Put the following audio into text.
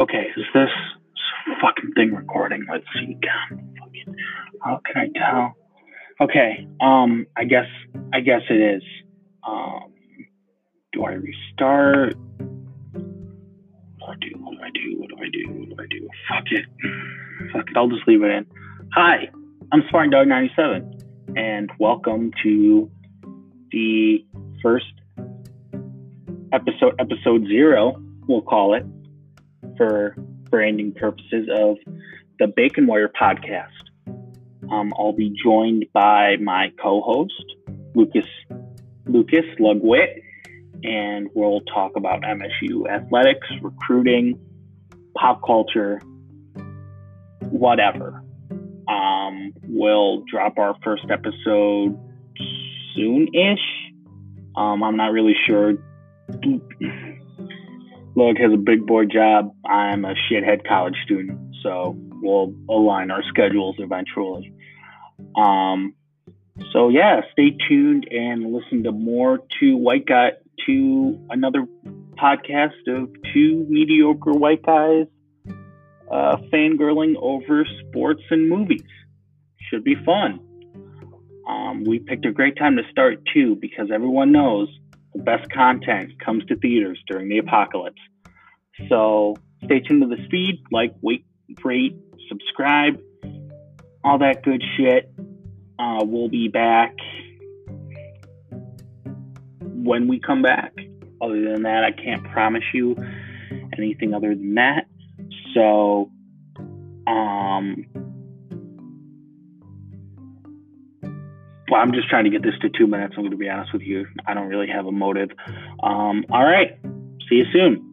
Okay, is this fucking thing recording? Let's see. God, fucking, how can I tell? Okay, um, I guess I guess it is. Um, do I restart? What do I do? What do I do? What do I do? What do I do? Fuck it. Fuck it. I'll just leave it in. Hi, I'm Spartan Dog 97, and welcome to the first episode, episode zero, we'll call it, for branding purposes of the Bacon Wire podcast. Um, I'll be joined by my co-host Lucas Lucas Lugwit, and we'll talk about MSU athletics, recruiting, pop culture, whatever. Um, we'll drop our first episode soon-ish. Um, I'm not really sure. Lug has a big boy job. I'm a shithead college student, so we'll align our schedules eventually. Um, so yeah, stay tuned and listen to more to White Guy to another podcast of two mediocre white guys uh, fangirling over sports and movies. Should be fun. Um, we picked a great time to start too because everyone knows the best content comes to theaters during the apocalypse. So stay tuned to the feed, like, wait, rate, subscribe, all that good shit. Uh, we'll be back when we come back. Other than that, I can't promise you anything other than that. So, um, well, I'm just trying to get this to two minutes. I'm going to be honest with you. I don't really have a motive. Um, all right. See you soon.